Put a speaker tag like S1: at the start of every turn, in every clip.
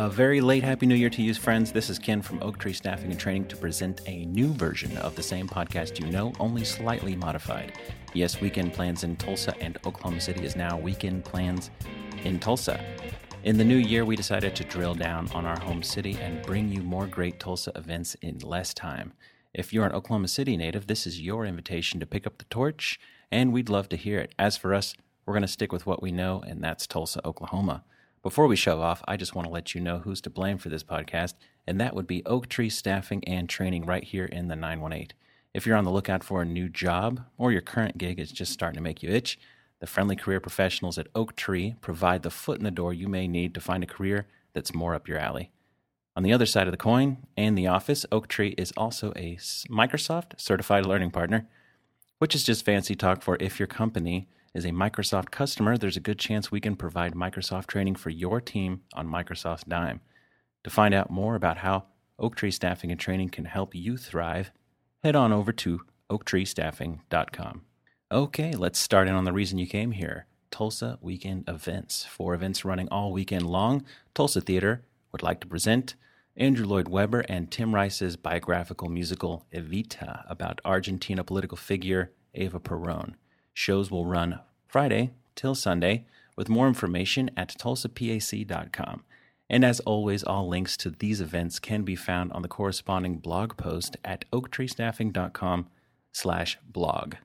S1: A very late Happy New Year to you, friends. This is Ken from Oak Tree Staffing and Training to present a new version of the same podcast you know, only slightly modified. Yes, Weekend Plans in Tulsa and Oklahoma City is now Weekend Plans in Tulsa. In the new year, we decided to drill down on our home city and bring you more great Tulsa events in less time. If you're an Oklahoma City native, this is your invitation to pick up the torch, and we'd love to hear it. As for us, we're going to stick with what we know, and that's Tulsa, Oklahoma. Before we show off, I just want to let you know who's to blame for this podcast, and that would be Oak Tree Staffing and Training right here in the 918. If you're on the lookout for a new job or your current gig is just starting to make you itch, the friendly career professionals at Oak Tree provide the foot in the door you may need to find a career that's more up your alley. On the other side of the coin and the office, Oak Tree is also a Microsoft certified learning partner, which is just fancy talk for if your company is a Microsoft customer, there's a good chance we can provide Microsoft training for your team on Microsoft's dime. To find out more about how Oak Tree Staffing and Training can help you thrive, head on over to oaktreestaffing.com. Okay, let's start in on the reason you came here. Tulsa Weekend Events. Four events running all weekend long. Tulsa Theater would like to present Andrew Lloyd Webber and Tim Rice's biographical musical Evita about Argentina political figure Eva Peron. Shows will run Friday till Sunday, with more information at tulsapac.com. And as always, all links to these events can be found on the corresponding blog post at oaktreestaffing.com slash blog.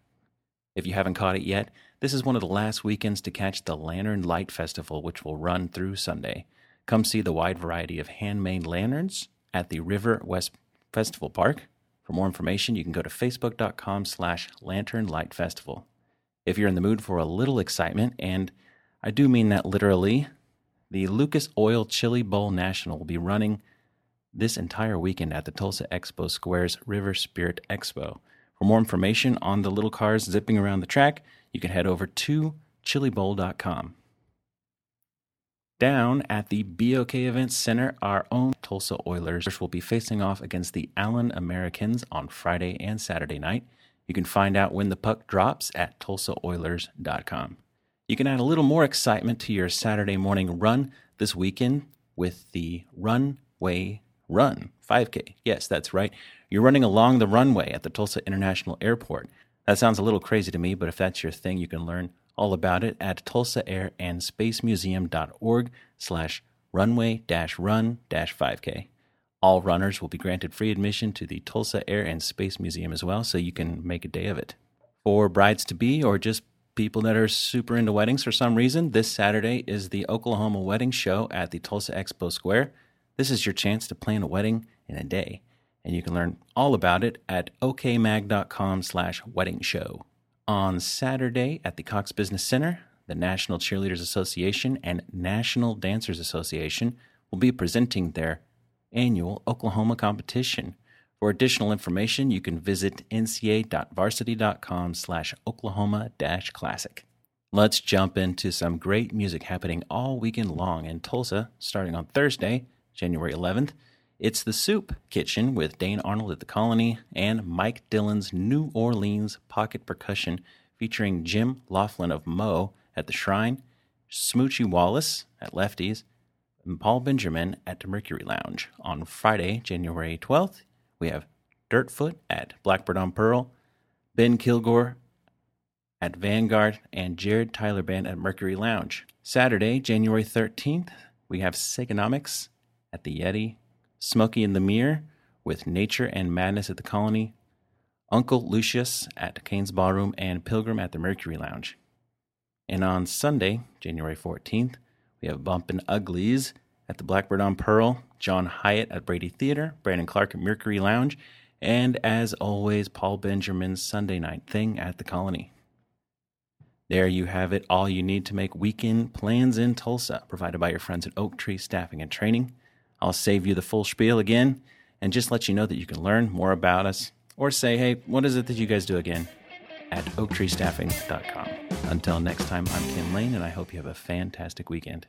S1: If you haven't caught it yet, this is one of the last weekends to catch the Lantern Light Festival, which will run through Sunday. Come see the wide variety of handmade lanterns at the River West Festival Park. For more information, you can go to facebook.com slash lantern light festival if you're in the mood for a little excitement, and I do mean that literally, the Lucas Oil Chili Bowl National will be running this entire weekend at the Tulsa Expo Square's River Spirit Expo. For more information on the little cars zipping around the track, you can head over to chilibowl.com. Down at the BOK Events Center, our own Tulsa Oilers will be facing off against the Allen Americans on Friday and Saturday night. You can find out when the puck drops at TulsaOilers.com. You can add a little more excitement to your Saturday morning run this weekend with the Runway Run 5K. Yes, that's right. You're running along the runway at the Tulsa International Airport. That sounds a little crazy to me, but if that's your thing, you can learn all about it at tulsaairandspacemuseum.org slash runway-run-5k. All runners will be granted free admission to the Tulsa Air and Space Museum as well, so you can make a day of it. For brides to be or just people that are super into weddings for some reason, this Saturday is the Oklahoma Wedding Show at the Tulsa Expo Square. This is your chance to plan a wedding in a day, and you can learn all about it at okmag.com slash wedding show. On Saturday at the Cox Business Center, the National Cheerleaders Association and National Dancers Association will be presenting their annual Oklahoma competition. For additional information, you can visit nca.varsity.com slash Oklahoma classic. Let's jump into some great music happening all weekend long in Tulsa, starting on Thursday, January 11th. It's the Soup Kitchen with Dane Arnold at the Colony and Mike Dillon's New Orleans Pocket Percussion featuring Jim Loughlin of moe. at the Shrine, Smoochie Wallace at Lefties, Paul Benjamin at Mercury Lounge. On Friday, January 12th, we have Dirtfoot at Blackbird on Pearl, Ben Kilgore at Vanguard, and Jared Tyler Band at Mercury Lounge. Saturday, January 13th, we have Seganomics at the Yeti, Smokey and the Mirror with Nature and Madness at the Colony, Uncle Lucius at Cain's Ballroom, and Pilgrim at the Mercury Lounge. And on Sunday, January 14th, we have Bumpin' Uglies at the Blackbird on Pearl, John Hiatt at Brady Theater, Brandon Clark at Mercury Lounge, and as always, Paul Benjamin's Sunday night thing at the Colony. There you have it, all you need to make weekend plans in Tulsa, provided by your friends at Oak Tree Staffing and Training. I'll save you the full spiel again and just let you know that you can learn more about us or say, hey, what is it that you guys do again? At oaktreestaffing.com. Until next time, I'm Ken Lane, and I hope you have a fantastic weekend.